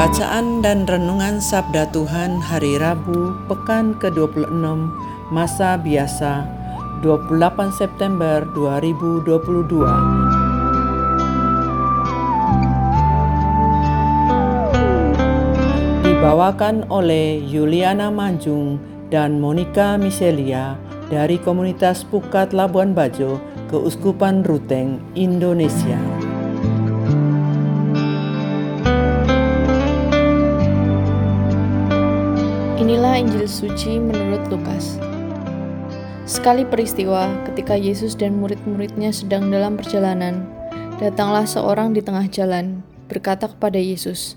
Bacaan dan Renungan Sabda Tuhan Hari Rabu Pekan ke-26 Masa Biasa 28 September 2022 Dibawakan oleh Yuliana Manjung dan Monica Miselia dari komunitas Pukat Labuan Bajo, Keuskupan Ruteng, Indonesia. Inilah Injil suci menurut Lukas. Sekali peristiwa ketika Yesus dan murid-muridnya sedang dalam perjalanan, datanglah seorang di tengah jalan, berkata kepada Yesus,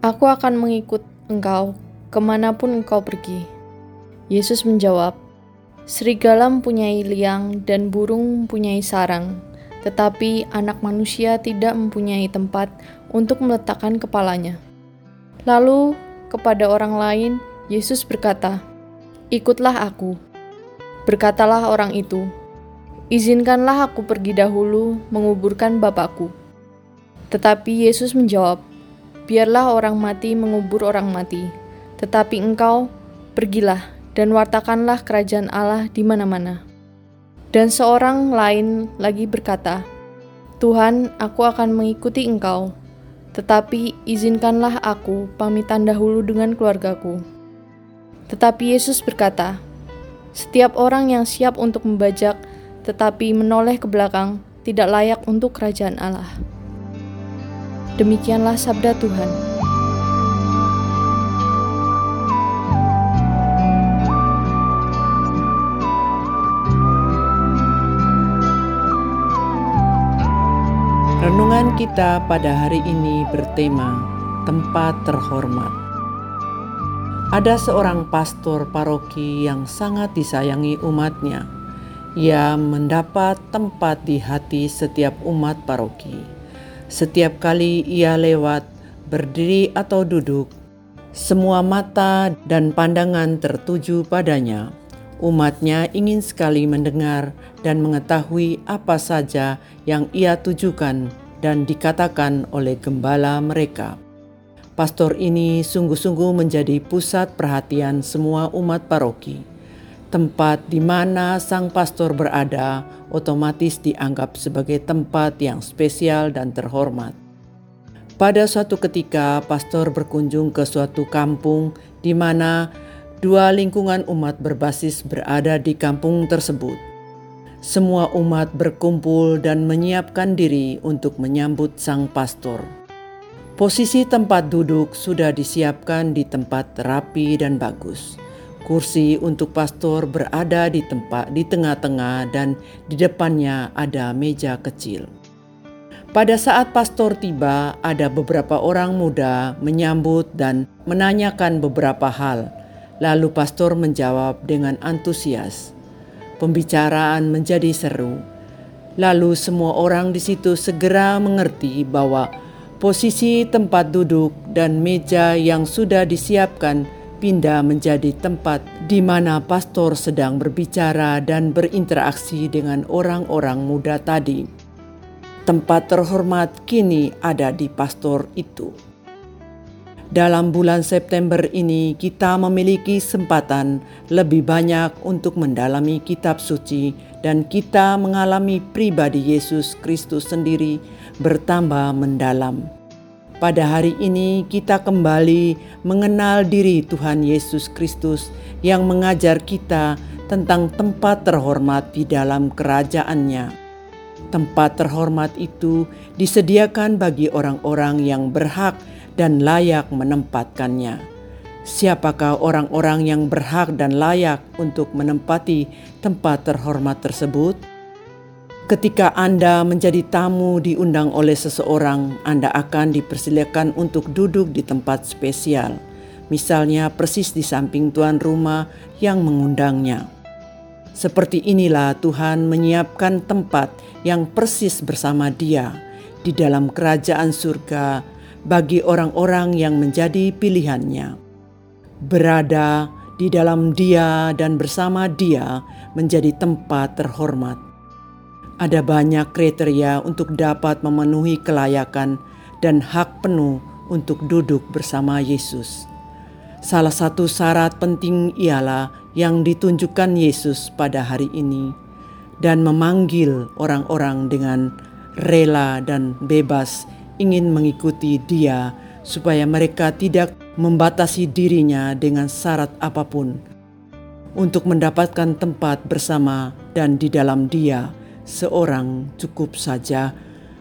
Aku akan mengikut engkau ke mana pun engkau pergi. Yesus menjawab, Serigala mempunyai liang dan burung mempunyai sarang, tetapi anak manusia tidak mempunyai tempat untuk meletakkan kepalanya. Lalu kepada orang lain, Yesus berkata, "Ikutlah aku." Berkatalah orang itu, "Izinkanlah aku pergi dahulu menguburkan Bapakku." Tetapi Yesus menjawab, "Biarlah orang mati mengubur orang mati, tetapi engkau pergilah dan wartakanlah kerajaan Allah di mana-mana." Dan seorang lain lagi berkata, "Tuhan, aku akan mengikuti engkau, tetapi izinkanlah aku pamitan dahulu dengan keluargaku." Tetapi Yesus berkata, "Setiap orang yang siap untuk membajak tetapi menoleh ke belakang tidak layak untuk kerajaan Allah." Demikianlah sabda Tuhan. Renungan kita pada hari ini bertema tempat terhormat. Ada seorang pastor paroki yang sangat disayangi umatnya. Ia mendapat tempat di hati setiap umat paroki. Setiap kali ia lewat, berdiri atau duduk, semua mata dan pandangan tertuju padanya. Umatnya ingin sekali mendengar dan mengetahui apa saja yang ia tujukan dan dikatakan oleh gembala mereka. Pastor ini sungguh-sungguh menjadi pusat perhatian semua umat paroki. Tempat di mana sang pastor berada otomatis dianggap sebagai tempat yang spesial dan terhormat. Pada suatu ketika, pastor berkunjung ke suatu kampung di mana dua lingkungan umat berbasis berada di kampung tersebut. Semua umat berkumpul dan menyiapkan diri untuk menyambut sang pastor. Posisi tempat duduk sudah disiapkan di tempat rapi dan bagus. Kursi untuk pastor berada di tempat di tengah-tengah dan di depannya ada meja kecil. Pada saat pastor tiba, ada beberapa orang muda menyambut dan menanyakan beberapa hal. Lalu pastor menjawab dengan antusias. Pembicaraan menjadi seru. Lalu semua orang di situ segera mengerti bahwa Posisi tempat duduk dan meja yang sudah disiapkan pindah menjadi tempat di mana pastor sedang berbicara dan berinteraksi dengan orang-orang muda tadi. Tempat terhormat kini ada di pastor itu. Dalam bulan September ini, kita memiliki kesempatan lebih banyak untuk mendalami Kitab Suci, dan kita mengalami pribadi Yesus Kristus sendiri bertambah mendalam. Pada hari ini, kita kembali mengenal diri Tuhan Yesus Kristus yang mengajar kita tentang tempat terhormat di dalam kerajaannya. Tempat terhormat itu disediakan bagi orang-orang yang berhak dan layak menempatkannya. Siapakah orang-orang yang berhak dan layak untuk menempati tempat terhormat tersebut? Ketika Anda menjadi tamu diundang oleh seseorang, Anda akan dipersilakan untuk duduk di tempat spesial, misalnya persis di samping tuan rumah yang mengundangnya. Seperti inilah Tuhan menyiapkan tempat yang persis bersama Dia di dalam kerajaan surga bagi orang-orang yang menjadi pilihannya berada di dalam Dia dan bersama Dia menjadi tempat terhormat. Ada banyak kriteria untuk dapat memenuhi kelayakan dan hak penuh untuk duduk bersama Yesus. Salah satu syarat penting ialah yang ditunjukkan Yesus pada hari ini dan memanggil orang-orang dengan rela dan bebas ingin mengikuti Dia supaya mereka tidak membatasi dirinya dengan syarat apa pun untuk mendapatkan tempat bersama dan di dalam dia seorang cukup saja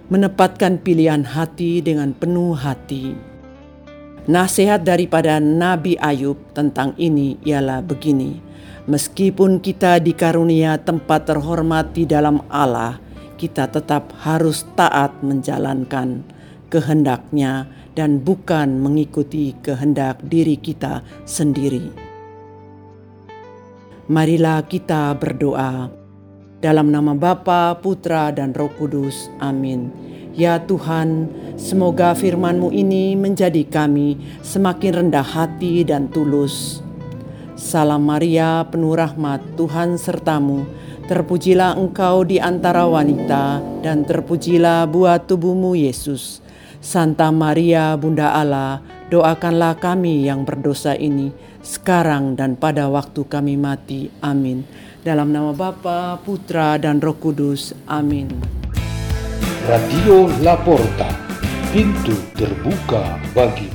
menempatkan pilihan hati dengan penuh hati. Nasihat daripada Nabi Ayub tentang ini ialah begini: meskipun kita dikarunia tempat terhormat di dalam Allah, kita tetap harus taat menjalankan kehendaknya dan bukan mengikuti kehendak diri kita sendiri. Marilah kita berdoa dalam nama Bapa, Putra, dan Roh Kudus. Amin. Ya Tuhan, semoga firman-Mu ini menjadi kami semakin rendah hati dan tulus. Salam Maria, penuh rahmat, Tuhan sertamu. Terpujilah engkau di antara wanita, dan terpujilah buah tubuhmu, Yesus. Santa Maria Bunda Allah, doakanlah kami yang berdosa ini sekarang dan pada waktu kami mati. Amin. Dalam nama Bapa, Putra, dan Roh Kudus. Amin. Radio Laporta, pintu terbuka bagimu.